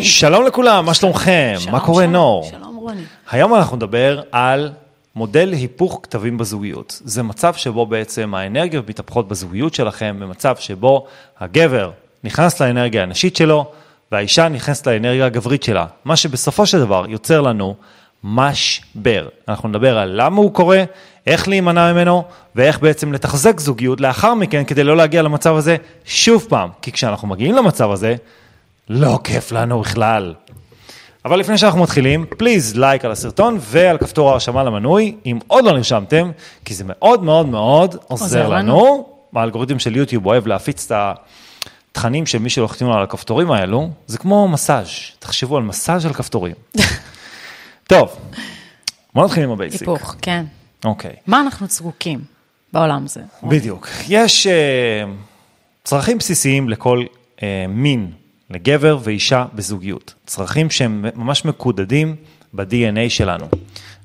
שלום לכולם, מה שלומכם? מה קורה נור? שלום רוני. היום אנחנו נדבר על מודל היפוך כתבים בזוגיות. זה מצב שבו בעצם האנרגיות מתהפכות בזוגיות שלכם, במצב שבו הגבר נכנס לאנרגיה הנשית שלו, והאישה נכנסת לאנרגיה הגברית שלה. מה שבסופו של דבר יוצר לנו משבר. אנחנו נדבר על למה הוא קורה, איך להימנע ממנו, ואיך בעצם לתחזק זוגיות לאחר מכן, כדי לא להגיע למצב הזה שוב פעם. כי כשאנחנו מגיעים למצב הזה, לא כיף לנו בכלל. אבל לפני שאנחנו מתחילים, please like על הסרטון ועל כפתור ההרשמה למנוי, אם עוד לא נרשמתם, כי זה מאוד מאוד מאוד עוזר עוזר לנו. לנו. האלגוריתם של יוטיוב אוהב להפיץ את התכנים של מי שלוחצים לו על הכפתורים האלו, זה כמו מסאז', תחשבו על מסאז' על כפתורים. טוב, בוא נתחיל עם ה basic. היפוך, כן. אוקיי. מה אנחנו צרוקים בעולם הזה? בדיוק. יש אה, צרכים בסיסיים לכל אה, מין, לגבר ואישה בזוגיות. צרכים שהם ממש מקודדים ב-DNA שלנו.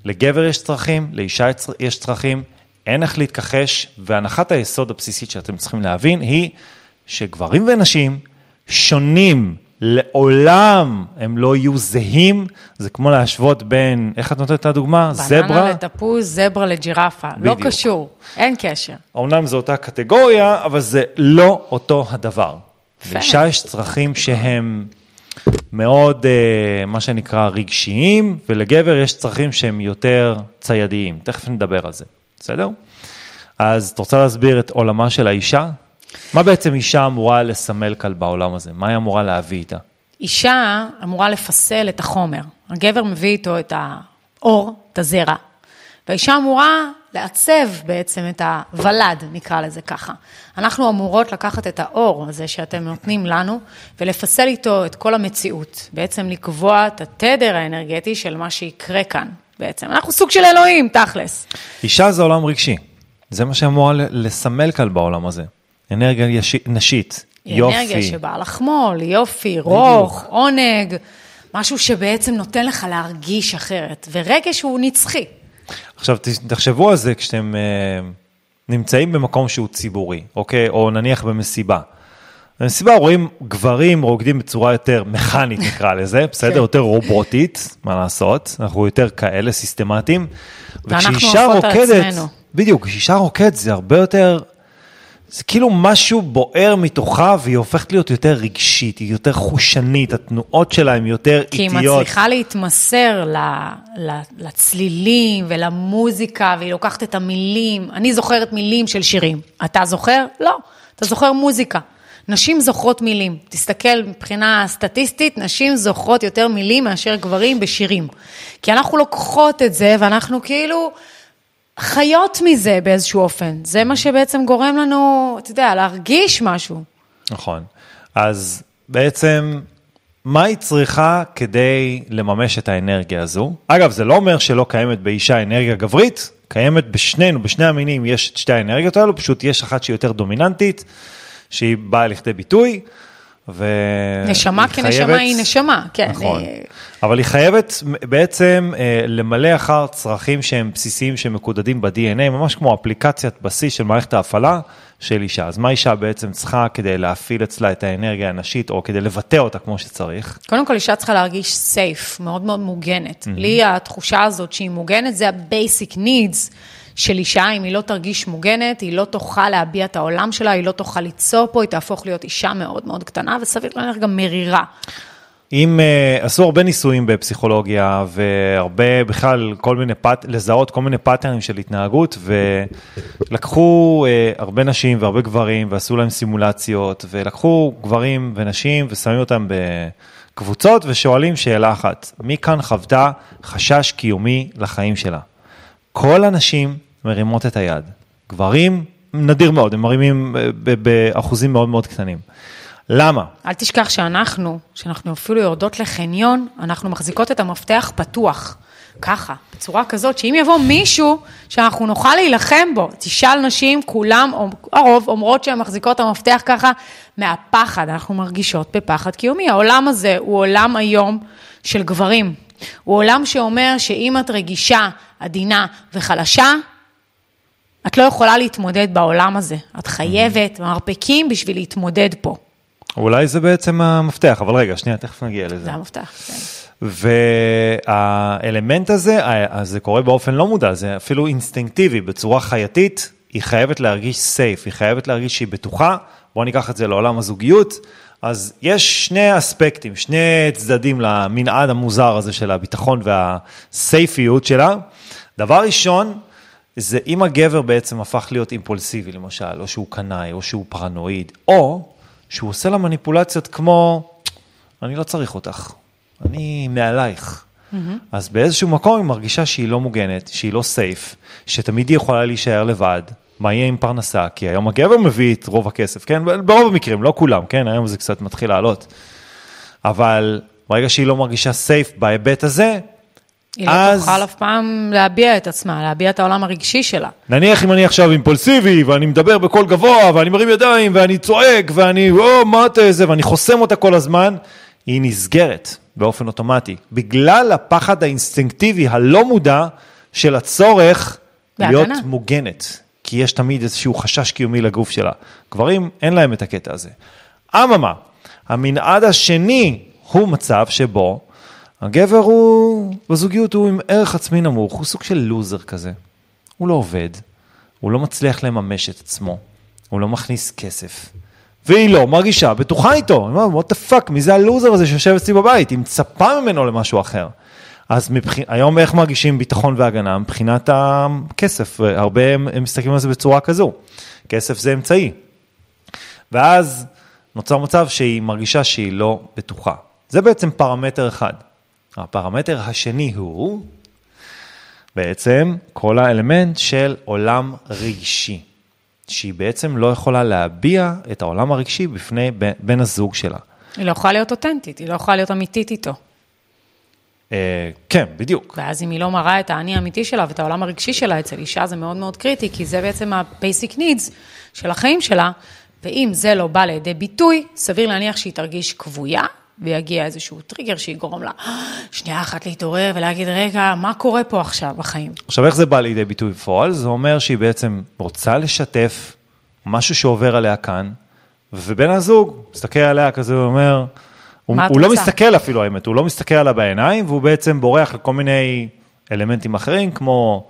לגבר יש צרכים, לאישה יש צר- יש צרכים, אין איך להתכחש, והנחת היסוד הבסיסית שאתם צריכים להבין היא שגברים ונשים שונים. לעולם הם לא יהיו זהים, זה כמו להשוות בין, איך את נותנת את הדוגמה? זברה? בננה לתפוז, זברה לג'ירפה. לא בדיוק. קשור, אין קשר. אמנם זו אותה קטגוריה, אבל זה לא אותו הדבר. לאישה יש צרכים שהם מאוד, אה, מה שנקרא, רגשיים, ולגבר יש צרכים שהם יותר ציידיים. תכף נדבר על זה, בסדר? אז את רוצה להסביר את עולמה של האישה? מה בעצם אישה אמורה לסמל כאן בעולם הזה? מה היא אמורה להביא איתה? אישה אמורה לפסל את החומר. הגבר מביא איתו את האור, את הזרע, והאישה אמורה לעצב בעצם את הוולד, נקרא לזה ככה. אנחנו אמורות לקחת את האור הזה שאתם נותנים לנו, ולפסל איתו את כל המציאות. בעצם לקבוע את התדר האנרגטי של מה שיקרה כאן, בעצם. אנחנו סוג של אלוהים, תכלס. אישה זה עולם רגשי. זה מה שאמורה לסמל כאן בעולם הזה. אנרגיה יש... נשית, היא יופי. אנרגיה שבאה לחמול, יופי, רוך, עונג, משהו שבעצם נותן לך להרגיש אחרת, ורגש הוא נצחי. עכשיו תחשבו על זה כשאתם אה, נמצאים במקום שהוא ציבורי, אוקיי? או נניח במסיבה. במסיבה רואים גברים רוקדים בצורה יותר מכנית נקרא לזה, בסדר? כן. יותר רובוטית, מה לעשות? אנחנו יותר כאלה סיסטמטיים. ואנחנו וכשאישה רוקדת, עצמנו. בדיוק, כשאישה רוקדת זה הרבה יותר, זה כאילו משהו בוער מתוכה והיא הופכת להיות יותר רגשית, היא יותר חושנית, התנועות שלה הן יותר כי היא איטיות. מצליחה להתמסר ל, ל, לצלילים ולמוזיקה, והיא לוקחת את המילים. אני זוכרת מילים של שירים. אתה זוכר? לא. אתה זוכר מוזיקה. נשים זוכרות מילים. תסתכל מבחינה סטטיסטית, נשים זוכרות יותר מילים מאשר גברים בשירים. כי אנחנו לוקחות את זה, ואנחנו כאילו חיות מזה באיזשהו אופן. זה מה שבעצם גורם לנו, אתה יודע, להרגיש משהו. נכון. אז בעצם, מה היא צריכה כדי לממש את האנרגיה הזו? אגב, זה לא אומר שלא קיימת באישה אנרגיה גברית, קיימת בשנינו, בשני המינים יש את שתי האנרגיות האלו, פשוט יש אחת שהיא יותר דומיננטית, שהיא באה לכדי ביטוי, ו... נשמה כנשמה חייבת- היא נשמה, כן. נכון. היא- אבל היא חייבת בעצם אה, למלא אחר צרכים שהם בסיסיים שמקודדים ב-DNA, ממש כמו אפליקציית בסיס של מערכת ההפעלה של אישה. אז מה אישה בעצם צריכה כדי להפעיל אצלה את האנרגיה הנשית, או כדי לבטא אותה כמו שצריך? קודם כל, אישה צריכה להרגיש סייף, מאוד מאוד מוגנת. לי התחושה הזאת שהיא מוגנת, זה ה-basic needs של אישה. אם היא לא תרגיש מוגנת, היא לא תוכל להביע את העולם שלה, היא לא תוכל ליצור פה, היא תהפוך להיות אישה מאוד מאוד קטנה, וסביר להניח גם מרירה. אם אה, עשו הרבה ניסויים בפסיכולוגיה והרבה בכלל כל מיני pat, לזהות כל מיני patternים של התנהגות ולקחו אה, הרבה נשים והרבה גברים ועשו להם סימולציות ולקחו גברים ונשים ושמים אותם בקבוצות ושואלים שאלה אחת, מי כאן חוותה חשש קיומי לחיים שלה? כל הנשים מרימות את היד, גברים נדיר מאוד, הם מרימים אה, באחוזים מאוד מאוד קטנים. למה? אל תשכח שאנחנו, שאנחנו אפילו יורדות לחניון, אנחנו מחזיקות את המפתח פתוח. ככה, בצורה כזאת, שאם יבוא מישהו שאנחנו נוכל להילחם בו, תשאל נשים, כולם, הרוב, אומרות שהן מחזיקות את המפתח ככה מהפחד, אנחנו מרגישות בפחד קיומי. העולם הזה הוא עולם היום של גברים. הוא עולם שאומר שאם את רגישה, עדינה וחלשה, את לא יכולה להתמודד בעולם הזה. את חייבת מרפקים בשביל להתמודד פה. אולי זה בעצם המפתח, אבל רגע, שנייה, תכף נגיע לזה. זה המפתח, כן. והאלמנט הזה, אז זה קורה באופן לא מודע, זה אפילו אינסטינקטיבי, בצורה חייתית, היא חייבת להרגיש סייף, היא חייבת להרגיש שהיא בטוחה. בואו ניקח את זה לעולם הזוגיות. אז יש שני אספקטים, שני צדדים למנעד המוזר הזה של הביטחון והסייפיות שלה. דבר ראשון, זה אם הגבר בעצם הפך להיות אימפולסיבי למשל, או שהוא קנאי, או שהוא פרנואיד, או שהוא עושה לה מניפולציות כמו, אני לא צריך אותך, אני מעלייך. Mm-hmm. אז באיזשהו מקום היא מרגישה שהיא לא מוגנת, שהיא לא סייף, שתמיד היא יכולה להישאר לבד. מה יהיה עם פרנסה? כי היום הגבר מביא את רוב הכסף, כן? ברוב המקרים, לא כולם, כן? היום זה קצת מתחיל לעלות. אבל ברגע שהיא לא מרגישה סייף בהיבט הזה, היא לא אז... לא תוכל אף פעם להביע את עצמה, להביע את העולם הרגשי שלה. נניח אם אני עכשיו אימפולסיבי, ואני מדבר בקול גבוה, ואני מרים ידיים, ואני צועק, ואני, או, מה אתה איזה, ואני חוסם אותה כל הזמן, היא נסגרת באופן אוטומטי. בגלל הפחד האינסטינקטיבי הלא מודע של הצורך בהגנה. להיות מוגנת. כי יש תמיד איזשהו חשש קיומי לגוף שלה. גברים, אין להם את הקטע הזה. אממה, המנעד השני הוא מצב שבו הגבר הוא, בזוגיות הוא עם ערך עצמי נמוך, הוא סוג של לוזר כזה. הוא לא עובד, הוא לא מצליח לממש את עצמו, הוא לא מכניס כסף. והיא לא מרגישה בטוחה איתו. אני אומר, what the fuck, מי זה הלוזר הזה שיושב אצלי בבית? היא מצפה ממנו למשהו אחר. אז מבח... היום איך מרגישים ביטחון והגנה? מבחינת הכסף, הרבה הם, הם מסתכלים על זה בצורה כזו. כסף זה אמצעי. ואז נוצר מצב שהיא מרגישה שהיא לא בטוחה. זה בעצם פרמטר אחד. הפרמטר השני הוא בעצם כל האלמנט של עולם רגשי, שהיא בעצם לא יכולה להביע את העולם הרגשי בפני בן הזוג שלה. היא לא יכולה להיות אותנטית, היא לא יכולה להיות אמיתית איתו. אה, כן, בדיוק. ואז אם היא לא מראה את האני האמיתי שלה ואת העולם הרגשי שלה אצל אישה, זה מאוד מאוד קריטי, כי זה בעצם ה-basic needs של החיים שלה, ואם זה לא בא לידי ביטוי, סביר להניח שהיא תרגיש כבויה, ויגיע איזשהו טריגר שיגרום לה שנייה אחת להתעורר ולהגיד, רגע, מה קורה פה עכשיו בחיים? עכשיו, איך זה בא לידי ביטוי בפועל? זה אומר שהיא בעצם רוצה לשתף משהו שעובר עליה כאן, ובן הזוג מסתכל עליה כזה ואומר, הוא, הוא לא מסתכל אפילו, האמת, הוא לא מסתכל עליה בעיניים, והוא בעצם בורח לכל מיני אלמנטים אחרים, כמו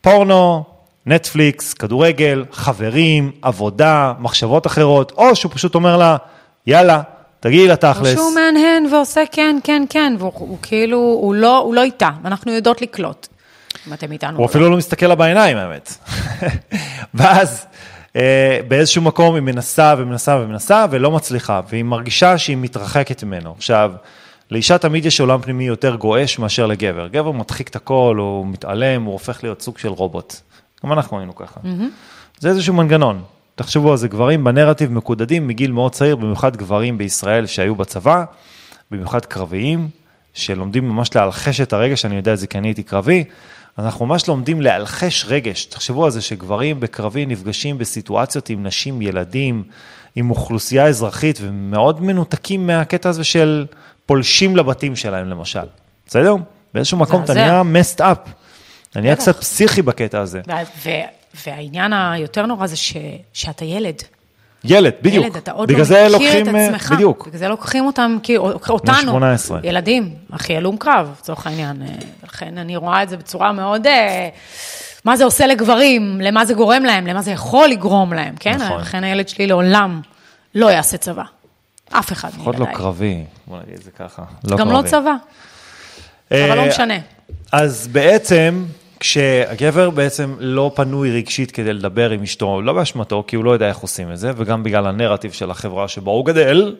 פורנו, נטפליקס, כדורגל, חברים, עבודה, מחשבות אחרות, או שהוא פשוט אומר לה, יאללה, תגיעי לתכלס. או שהוא מהנהן ועושה כן, כן, כן, והוא הוא כאילו, הוא לא, הוא לא איתה, ואנחנו יודעות לקלוט, אם אתם איתנו. הוא אפילו לא. לא מסתכל לה בעיניים, האמת. ואז אה, באיזשהו מקום היא מנסה ומנסה ומנסה ולא מצליחה, והיא מרגישה שהיא מתרחקת ממנו. עכשיו, לאישה תמיד יש עולם פנימי יותר גועש מאשר לגבר. גבר מדחיק את הכל, הוא מתעלם, הוא הופך להיות סוג של רובוט. גם אנחנו היינו ככה. Mm-hmm. זה איזשהו מנגנון. תחשבו על זה, גברים בנרטיב מקודדים מגיל מאוד צעיר, במיוחד גברים בישראל שהיו בצבא, במיוחד קרביים, שלומדים ממש להלחש את הרגש, אני יודע את זה כי אני הייתי קרבי, אנחנו ממש לומדים להלחש רגש. תחשבו על זה שגברים בקרבי נפגשים בסיטואציות עם נשים, ילדים, עם אוכלוסייה אזרחית, ומאוד מנותקים מהקטע הזה של פולשים לבתים שלהם למשל. בסדר? באיזשהו מקום אתה נהיה messed up. אתה נהיה קצת פסיכי בקטע הזה. והעניין היותר נורא זה ש, שאתה ילד. ילד, בדיוק. ילד, אתה עוד לא מכיר לוקחים, את אה, עצמך. בדיוק. בגלל זה לוקחים אותם, כי אותנו, 18. ילדים, הכי הלום קרב, לצורך העניין. אה, לכן אני רואה את זה בצורה מאוד, אה, מה זה עושה לגברים, למה זה גורם להם, למה זה יכול לגרום להם, כן? נכון. לכן הילד שלי לעולם לא יעשה צבא. אף אחד מילדיי. לפחות לא קרבי, בוא נגיד את זה ככה. לא גם לא קרבי. לא צבא, אבל לא משנה. אז בעצם, כשהגבר בעצם לא פנוי רגשית כדי לדבר עם אשתו, לא באשמתו, כי הוא לא יודע איך עושים את זה, וגם בגלל הנרטיב של החברה שבו הוא גדל,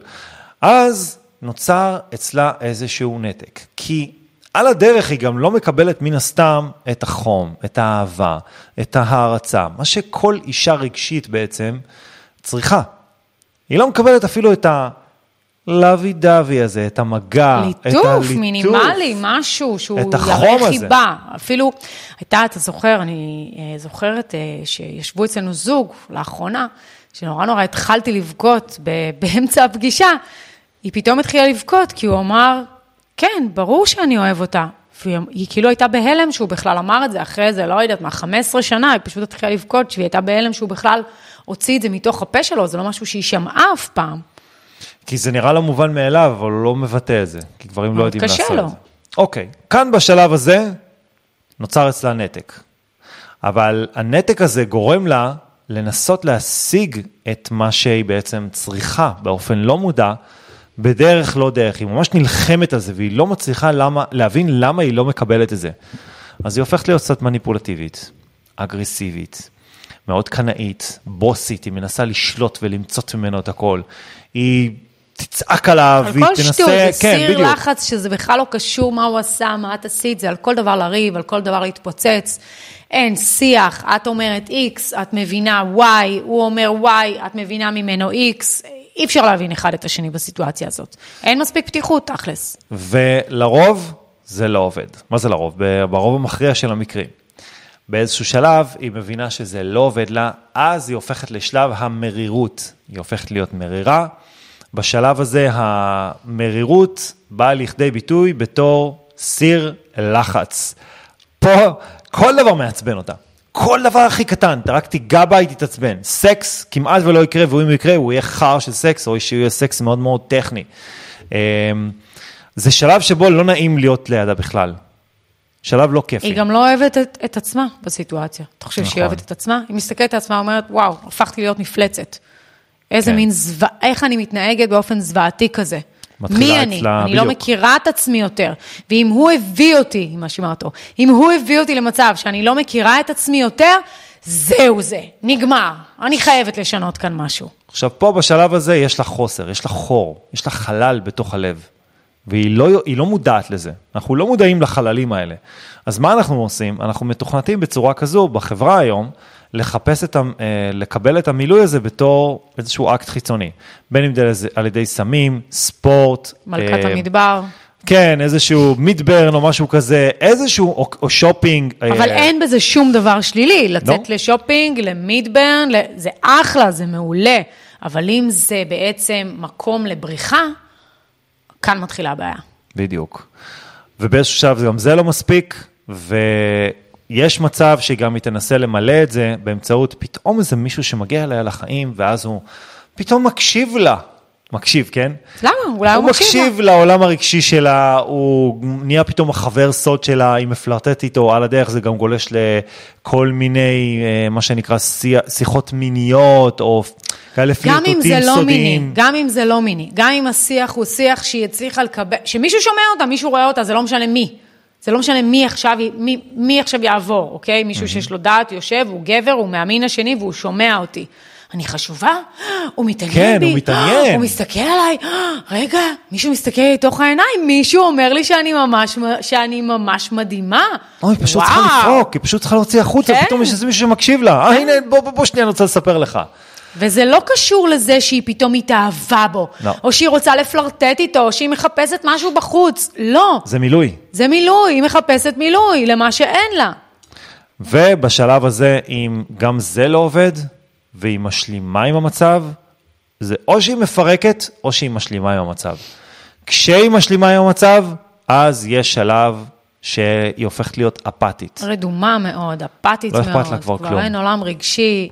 אז נוצר אצלה איזשהו נתק. כי על הדרך היא גם לא מקבלת מן הסתם את החום, את האהבה, את ההערצה, מה שכל אישה רגשית בעצם צריכה. היא לא מקבלת אפילו את ה... לוי דווי הזה, את המגע, ליטוף, את הליטוף. מינימלי, משהו שהוא הזה. חיבה. אפילו, הייתה, אתה זוכר, אני אה, זוכרת אה, שישבו אצלנו זוג לאחרונה, שנורא נורא התחלתי לבכות באמצע הפגישה, היא פתאום התחילה לבכות, כי הוא אמר, כן, ברור שאני אוהב אותה. והיא כאילו הייתה בהלם שהוא בכלל אמר את זה אחרי זה, לא יודעת מה, 15 שנה, היא פשוט התחילה לבכות, שהיא הייתה בהלם שהוא בכלל הוציא את זה מתוך הפה שלו, זה לא משהו שהיא שמעה אף פעם. כי זה נראה לו מובן מאליו, אבל הוא לא מבטא את זה, כי גברים לא יודעים קשה לעשות לו. את זה. אוקיי, כאן בשלב הזה נוצר אצלה נתק. אבל הנתק הזה גורם לה לנסות להשיג את מה שהיא בעצם צריכה באופן לא מודע, בדרך לא דרך. היא ממש נלחמת על זה, והיא לא מצליחה למה, להבין למה היא לא מקבלת את זה. אז היא הופכת להיות קצת מניפולטיבית, אגרסיבית, מאוד קנאית, בוסית, היא מנסה לשלוט ולמצות ממנו את הכל. היא תצעק עליו, על והיא כל תנסה... שטות, זה כן, סיר בדיוק. לחץ שזה בכלל לא קשור מה הוא עשה, מה את עשית, זה על כל דבר לריב, על כל דבר להתפוצץ. אין שיח, את אומרת X, את מבינה Y, הוא אומר Y, את מבינה ממנו X. אי אפשר להבין אחד את השני בסיטואציה הזאת. אין מספיק פתיחות, תכלס. ולרוב זה לא עובד. מה זה לרוב? ברוב המכריע של המקרים. באיזשהו שלב היא מבינה שזה לא עובד לה, אז היא הופכת לשלב המרירות. היא הופכת להיות מרירה. בשלב הזה המרירות באה לכדי ביטוי בתור סיר לחץ. פה כל דבר מעצבן אותה. כל דבר הכי קטן, אתה רק תיגע בה, היא תתעצבן. סקס כמעט ולא יקרה, ואם הוא יקרה, הוא יהיה חר של סקס, או שיהיה סקס מאוד מאוד טכני. אמ, זה שלב שבו לא נעים להיות לידה בכלל. שלב לא כיפי. היא גם לא אוהבת את, את עצמה בסיטואציה. אתה חושב נכון. שהיא אוהבת את עצמה? היא מסתכלת על עצמה ואומרת, וואו, הפכתי להיות מפלצת. איזה כן. מין זוועה, איך אני מתנהגת באופן זוועתי כזה. מי אני? אצלה- אני לא בדיוק. מכירה את עצמי יותר. ואם הוא הביא אותי, היא מאשימה אותו, אם הוא הביא אותי למצב שאני לא מכירה את עצמי יותר, זהו זה, נגמר. אני חייבת לשנות כאן משהו. עכשיו, פה בשלב הזה יש לה חוסר, יש לה חור, יש לה חלל בתוך הלב, והיא לא, לא מודעת לזה. אנחנו לא מודעים לחללים האלה. אז מה אנחנו עושים? אנחנו מתוכנתים בצורה כזו בחברה היום, לחפש את, ה- אה, לקבל את המילוי הזה בתור איזשהו אקט חיצוני. בין אם זה על ידי סמים, ספורט. מלכת אה, המדבר. כן, איזשהו מידברן או משהו כזה, איזשהו, או, או שופינג. אבל אה, אין בזה שום דבר שלילי, לצאת לא. לשופינג, למידברן, זה אחלה, זה מעולה, אבל אם זה בעצם מקום לבריחה, כאן מתחילה הבעיה. בדיוק. ובאיזשהו שלב גם זה לא מספיק, ויש מצב שגם היא תנסה למלא את זה באמצעות פתאום איזה מישהו שמגיע אליה לחיים, ואז הוא פתאום מקשיב לה. מקשיב, כן? למה? אולי הוא הוא מקשיב לה. מקשיב לעולם הרגשי שלה, הוא נהיה פתאום החבר סוד שלה, היא מפלרטטת איתו, על הדרך זה גם גולש לכל מיני, אה, מה שנקרא, שיחות מיניות, או כאלה גם אם פלירטוטים זה לא מיני, סודיים. גם אם זה לא מיני, גם אם השיח הוא שיח שהיא הצליחה לקבל, שמישהו שומע אותה, מישהו רואה אותה, זה לא משנה מי. זה לא משנה מי עכשיו, מי, מי עכשיו יעבור, אוקיי? מישהו שיש לו דעת, יושב, הוא גבר, הוא מהמין השני והוא שומע אותי. אני חשובה? הוא מתעניין כן, בי? הוא מתעניין. הוא מסתכל עליי? רגע, מישהו מסתכל לתוך העיניים, מישהו אומר לי שאני ממש, שאני ממש מדהימה. אוי, היא פשוט צריכה וואו. לפרוק, היא פשוט צריכה להוציא החוצה, כן. פתאום יש איזה מישהו שמקשיב לה. אה, הנה, בוא, בוא, בוא שנייה, אני רוצה לספר לך. וזה לא קשור לזה שהיא פתאום התאהבה בו, לא. או שהיא רוצה לפלרטט איתו, או שהיא מחפשת משהו בחוץ. לא, זה מילוי. זה מילוי, היא מחפשת מילוי למה שאין לה. ובשלב הזה, אם גם זה לא עובד, והיא משלימה עם המצב, זה או שהיא מפרקת, או שהיא משלימה עם המצב. כשהיא משלימה עם המצב, אז יש שלב שהיא הופכת להיות אפתית. רדומה מאוד, אפתית לא מאוד. אכפת לה כבר כלום. אין עולם רגשי.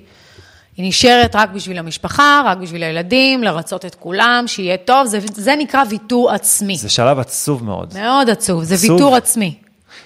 היא נשארת רק בשביל המשפחה, רק בשביל הילדים, לרצות את כולם, שיהיה טוב. זה, זה נקרא ויתור עצמי. זה שלב עצוב מאוד, מאוד עצוב, זה עצוב. ויתור עצמי.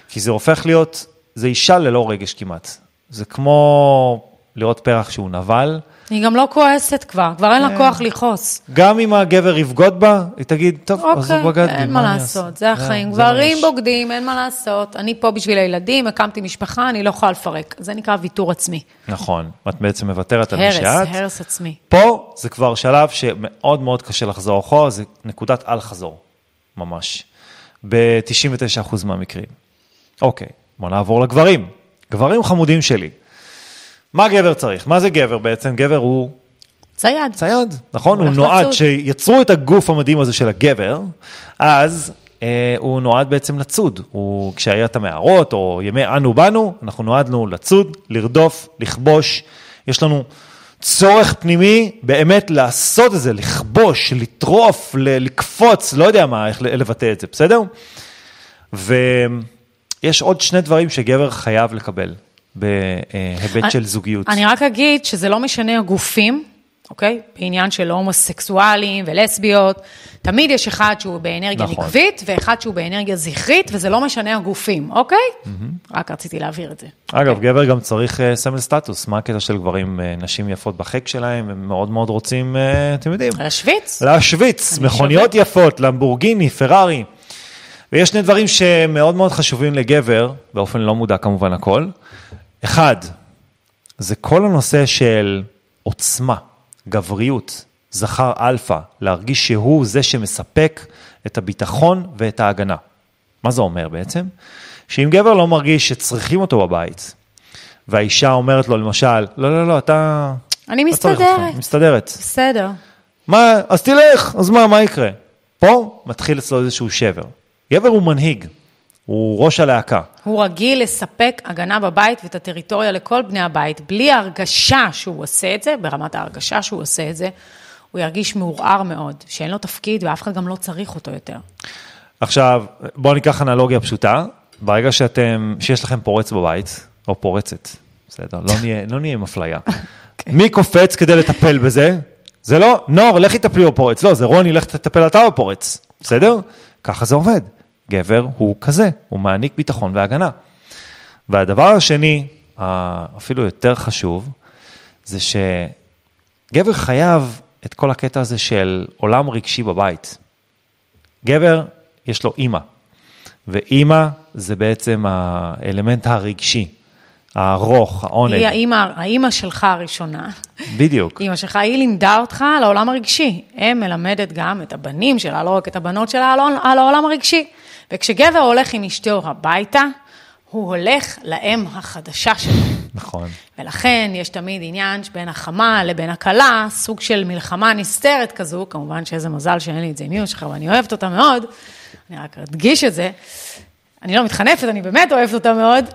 כי זה הופך להיות, זה אישה ללא רגש כמעט. זה כמו לראות פרח שהוא נבל, היא גם לא כועסת כבר, כבר כן. אין לה כוח לכעוס. גם אם הגבר יבגוד בה, היא תגיד, טוב, אז הוא אוקיי, בגד בי, אין מה אני לעשות, אעשה?" זה החיים. זה מה גברים יש. בוגדים, אין מה לעשות. אני פה בשביל הילדים, הקמתי משפחה, אני לא יכולה לפרק. זה נקרא ויתור עצמי. נכון, את בעצם מוותרת על מי הרס, שאת. הרס עצמי. פה זה כבר שלב שמאוד מאוד קשה לחזור אחורה, זה נקודת אל חזור, ממש, ב-99% מהמקרים. אוקיי, בוא נעבור לגברים. גברים חמודים שלי. מה גבר צריך? מה זה גבר בעצם? גבר הוא צייד. צייד, נכון? הוא הולך נועד, לצוד. שיצרו את הגוף המדהים הזה של הגבר, אז אה, הוא נועד בעצם לצוד. הוא, כשהיה את המערות, או ימי אנו באנו, אנחנו נועדנו לצוד, לרדוף, לכבוש. יש לנו צורך פנימי באמת לעשות את זה, לכבוש, לטרוף, לקפוץ, לא יודע מה, איך לבטא את זה, בסדר? ויש עוד שני דברים שגבר חייב לקבל בהיבט של זוגיות. אני רק אגיד שזה לא משנה הגופים, אוקיי? בעניין של הומוסקסואלים ולסביות, תמיד יש אחד שהוא באנרגיה נכון. נקבית, ואחד שהוא באנרגיה זכרית, וזה לא משנה הגופים, אוקיי? רק רציתי להבהיר את זה. אגב, גבר גם צריך אה, סמל סטטוס, מה הקטע של גברים, אה, נשים יפות בחיק שלהם, הם מאוד מאוד רוצים, אה, אתם יודעים, להשוויץ? להשוויץ, מכוניות שובת. יפות, למבורגיני, פרארי. ויש שני דברים שמאוד מאוד חשובים לגבר, באופן לא מודע כמובן הכל. אחד, זה כל הנושא של עוצמה, גבריות, זכר אלפא, להרגיש שהוא זה שמספק את הביטחון ואת ההגנה. מה זה אומר בעצם? שאם גבר לא מרגיש שצריכים אותו בבית, והאישה אומרת לו למשל, לא, לא, לא, אתה... אני לא צריך אותך." מסתדרת. מסתדרת. בסדר. מה, אז תלך, אז מה, מה יקרה? פה מתחיל אצלו איזשהו שבר. גבר הוא מנהיג, הוא ראש הלהקה. הוא רגיל לספק הגנה בבית ואת הטריטוריה לכל בני הבית, בלי ההרגשה שהוא עושה את זה, ברמת ההרגשה שהוא עושה את זה, הוא ירגיש מעורער מאוד, שאין לו תפקיד ואף אחד גם לא צריך אותו יותר. עכשיו, בואו ניקח אנלוגיה פשוטה. ברגע שאתם, שיש לכם פורץ בבית, או פורצת, בסדר, לא נהיה, לא נהיה עם אפליה. מי קופץ כדי לטפל בזה? זה לא, נור, לכי טפלי בפורץ. לא, זה רוני, לך תטפל אתה בפורץ. בסדר? ככה זה עובד. גבר הוא כזה, הוא מעניק ביטחון והגנה. והדבר השני, אפילו יותר חשוב, זה שגבר חייב את כל הקטע הזה של עולם רגשי בבית. גבר, יש לו אימא, ואימא זה בעצם האלמנט הרגשי, הארוך, העונג. היא האימא, האימא שלך הראשונה, בדיוק. אימא שלך, היא לימדה אותך על העולם הרגשי. היא מלמדת גם את הבנים שלה, לא רק את הבנות שלה, על העולם הרגשי. וכשגבר הולך עם אשתו הביתה, הוא הולך לאם החדשה שלו. נכון. ולכן יש תמיד עניין בין החמה לבין הכלה, סוג של מלחמה נסתרת כזו, כמובן שאיזה מזל שאין לי את זה עם אמא שלך, ואני אוהבת אותה מאוד, אני רק אדגיש את זה. אני לא מתחנפת, אני באמת אוהבת אותה מאוד.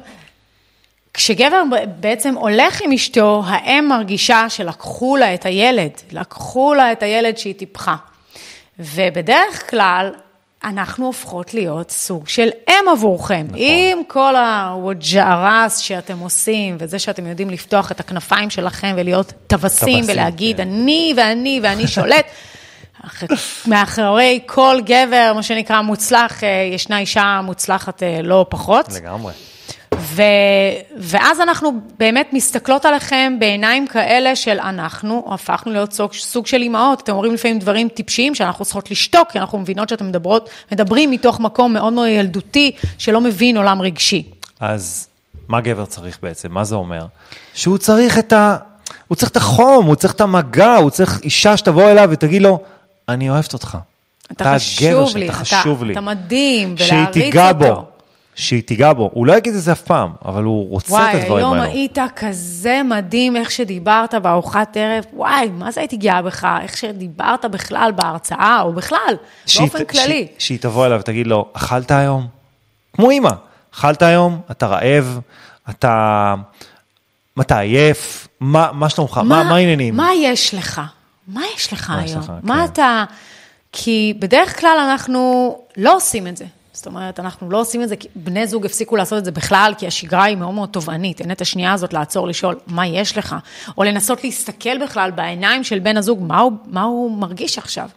כשגבר בעצם הולך עם אשתו, האם מרגישה שלקחו לה את הילד, לקחו לה את הילד שהיא טיפחה. ובדרך כלל, אנחנו הופכות להיות סוג של אם עבורכם. נכון. עם כל הווג'ערס שאתם עושים, וזה שאתם יודעים לפתוח את הכנפיים שלכם ולהיות טווסים, ולהגיד, כן. אני ואני ואני שולט. אח- מאחורי כל גבר, מה שנקרא מוצלח, אה, ישנה אישה מוצלחת אה, לא פחות. לגמרי. ו... ואז אנחנו באמת מסתכלות עליכם בעיניים כאלה של אנחנו הפכנו להיות סוג, סוג של אימהות. אתם אומרים לפעמים דברים טיפשיים שאנחנו צריכות לשתוק, כי אנחנו מבינות שאתם מדברות, מדברים מתוך מקום מאוד מאוד ילדותי, שלא מבין עולם רגשי. אז מה גבר צריך בעצם? מה זה אומר? שהוא צריך את ה... הוא צריך את החום, הוא צריך את המגע, הוא צריך אישה שתבוא אליו ותגיד לו, אני אוהבת אותך. אתה חשוב לי, אתה אתה, חשוב לי. אתה מדהים, שהיא ולהריץ תיגע אותו. בו, שהיא תיגע בו. הוא לא יגיד את זה אף פעם, אבל הוא רוצה את וואי, הדברים היום האלו. היית כזה מדהים איך שדיברת בארוחת ערב, וואי, מה זה הייתי גאה בך, איך שדיברת בכלל בהרצאה, או בכלל, שהיא באופן כללי. שהיא- תבוא אליו ותגיד לו, אכלת היום? כמו אימא, אכלת היום? אתה רעב? אתה... אתה עייף? מה, מה שלומך? מה, מה העניינים? מה יש לך? מה יש לך מה יש היום? לך, מה כן. אתה... כי בדרך כלל אנחנו לא עושים את זה. זאת אומרת, אנחנו לא עושים את זה, בני זוג הפסיקו לעשות את זה בכלל, כי השגרה היא מאוד מאוד תובענית. אין את השנייה הזאת לעצור, לשאול, מה יש לך? או לנסות להסתכל בכלל בעיניים של בן הזוג, מה הוא, מה הוא מרגיש עכשיו?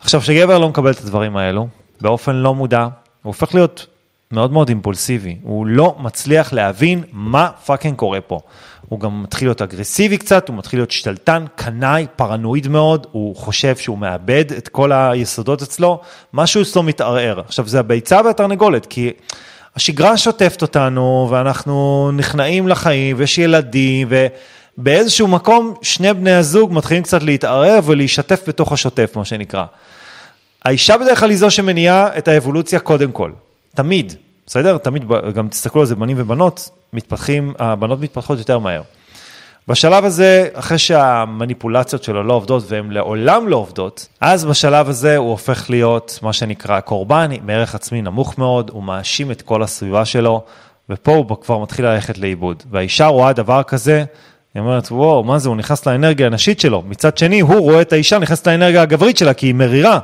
עכשיו, כשגבר לא מקבל את הדברים האלו, באופן לא מודע, הוא הופך להיות מאוד מאוד אימפולסיבי. הוא לא מצליח להבין מה fucking קורה פה. הוא גם מתחיל להיות אגרסיבי קצת, הוא מתחיל להיות שתלטן, קנאי, פרנואיד מאוד, הוא חושב שהוא מאבד את כל היסודות אצלו, משהו אצלו מתערער. עכשיו, זה הביצה והתרנגולת, כי השגרה שוטפת אותנו, ואנחנו נכנעים לחיים, ויש ילדים, ובאיזשהו מקום שני בני הזוג מתחילים קצת להתערער ולהישטף בתוך השוטף, מה שנקרא. האישה בדרך כלל היא זו שמניעה את האבולוציה קודם כל, תמיד, בסדר? תמיד, גם תסתכלו על זה, בנים ובנות, מתפתחים, הבנות מתפתחות יותר מהר. בשלב הזה, אחרי שהמניפולציות שלו לא עובדות והן לעולם לא עובדות, אז בשלב הזה הוא הופך להיות מה שנקרא קורבן עם ערך עצמי נמוך מאוד, הוא מאשים את כל הסביבה שלו, ופה הוא כבר מתחיל ללכת לאיבוד. והאישה רואה דבר כזה, היא אומרת, וואו, מה זה, הוא נכנס לאנרגיה הנשית שלו. מצד שני, הוא רואה את האישה נכנסת לאנרגיה הגברית שלה, כי היא מרירה.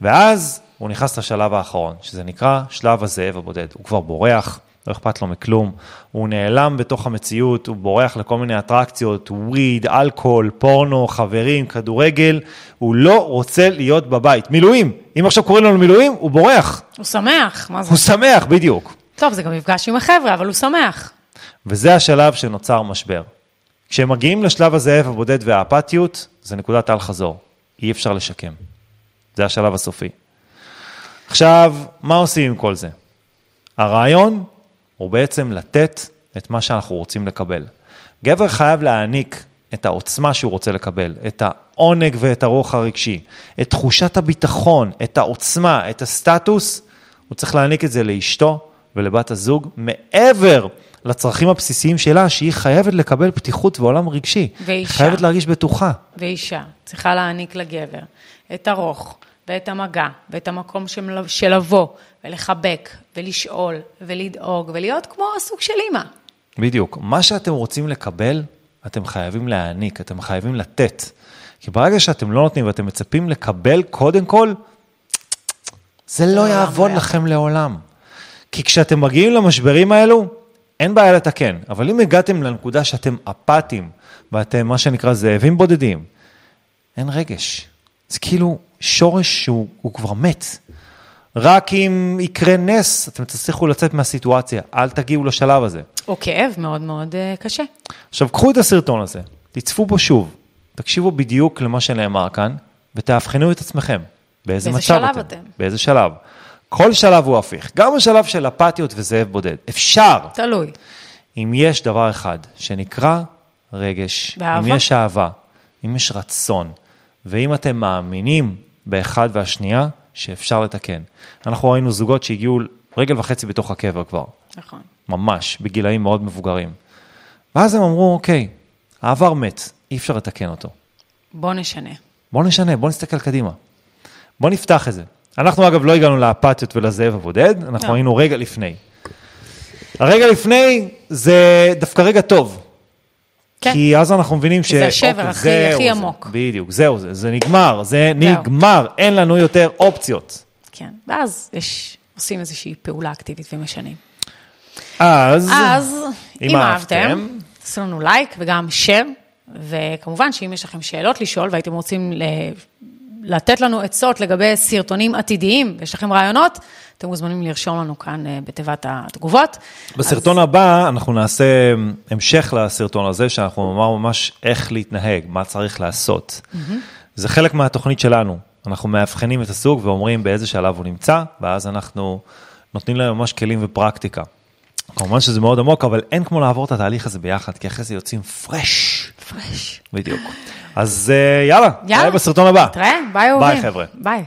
ואז הוא נכנס לשלב האחרון, שזה נקרא שלב הזאב הבודד. הוא כבר בורח, לא אכפת לו מכלום, הוא נעלם בתוך המציאות, הוא בורח לכל מיני אטרקציות, וויד, אלכוהול, פורנו, חברים, כדורגל, הוא לא רוצה להיות בבית. מילואים, אם עכשיו קוראים לנו מילואים, הוא בורח, הוא שמח, מה זה? הוא שמח, בדיוק. טוב, זה גם מפגש עם החבר'ה, אבל הוא שמח. וזה השלב שנוצר משבר. כשהם מגיעים לשלב הזאב הבודד והאפתיות, זה נקודת אל חזור. אי אפשר לשקם. זה השלב הסופי. עכשיו, מה עושים עם כל זה? הרעיון הוא בעצם לתת את מה שאנחנו רוצים לקבל. גבר חייב להעניק את העוצמה שהוא רוצה לקבל, את העונג ואת הרוח הרגשי, את תחושת הביטחון, את העוצמה, את הסטטוס, הוא צריך להעניק את זה לאשתו ולבת הזוג, מעבר לצרכים הבסיסיים שלה, שהיא חייבת לקבל פתיחות ועולם רגשי. ואישה. חייבת להרגיש בטוחה. ואישה צריכה להעניק לגבר את הרוך ואת המגע ואת המקום של, לבוא ולחבק ולשאול ולדאוג ולהיות כמו סוג של אימא. בדיוק. מה שאתם רוצים לקבל, אתם חייבים להעניק, אתם חייבים לתת. כי ברגע שאתם לא נותנים ואתם מצפים לקבל קודם כל, זה לא יעבוד לכם לעולם. כי כשאתם מגיעים למשברים האלו, אין בעיה לתקן. אבל אם הגעתם לנקודה שאתם אפאתיים, ואתם מה שנקרא זאבים בודדים, אין רגש. זה כאילו שורש שהוא הוא כבר מת. רק אם יקרה נס, אתם תצליחו לצאת מהסיטואציה. אל תגיעו לשלב הזה. או כאב מאוד מאוד אה, קשה. עכשיו, קחו את הסרטון הזה, תצפו בו שוב, תקשיבו בדיוק למה שנאמר כאן, ותאבחנו את עצמכם. באיזה באיזה מצב אתם? אתם? באיזה שלב. כל שלב הוא הפיך, גם השלב של אפתיות וזאב בודד. אפשר, תלוי. אם יש דבר אחד שנקרא רגש, ואהבה. אם יש אהבה, אם יש רצון, ואם אתם מאמינים באחד והשנייה, שאפשר לתקן. אנחנו ראינו זוגות שהגיעו רגל וחצי בתוך הקבר כבר. נכון. ממש, בגילאים מאוד מבוגרים. ואז הם אמרו, אוקיי, העבר מת, אי אפשר לתקן אותו. בוא נשנה. בוא נשנה, בוא נסתכל קדימה. בוא נפתח את זה. אנחנו אגב לא הגענו לאפתיות ולזאב הבודד, אנחנו לא. היינו רגע לפני. הרגע לפני זה דווקא רגע טוב. כן. כי אז אנחנו מבינים ש... זה השבר אוקיי, הכי- זהו הכי זה. עמוק. בדיוק, זהו זה, זה נגמר, זה זהו. נגמר, אין לנו יותר אופציות. כן. ואז יש, עושים איזושהי פעולה אקטיבית ומשנים. אז, אז, אם אם אהבתם- תעשו לנו לייק וגם share, וכמובן שאם יש לכם שאלות לשאול והייתם רוצים. לתת לנו עצות לגבי סרטונים עתידיים, ויש לכם רעיונות, אתם מוזמנים לרשום לנו כאן אה, בתיבת התגובות. בסרטון הבא אנחנו נעשה המשך לסרטון הזה, שאנחנו נאמר ממש איך להתנהג, מה צריך לעשות. זה חלק מהתוכנית שלנו. אנחנו מאבחנים את הסוג ואומרים באיזה שלב הוא נמצא, ואז אנחנו נותנים להם ממש כלים ופרקטיקה. כמובן שזה מאוד עמוק, אבל אין כמו לעבור את התהליך הזה ביחד, כי אחרי זה יוצאים פרש. פרש. בדיוק. אז אה, יאללה, יאללה. נראה בסרטון הבא. נתראה, ביי אהובים. ביי חבר'ה. ביי.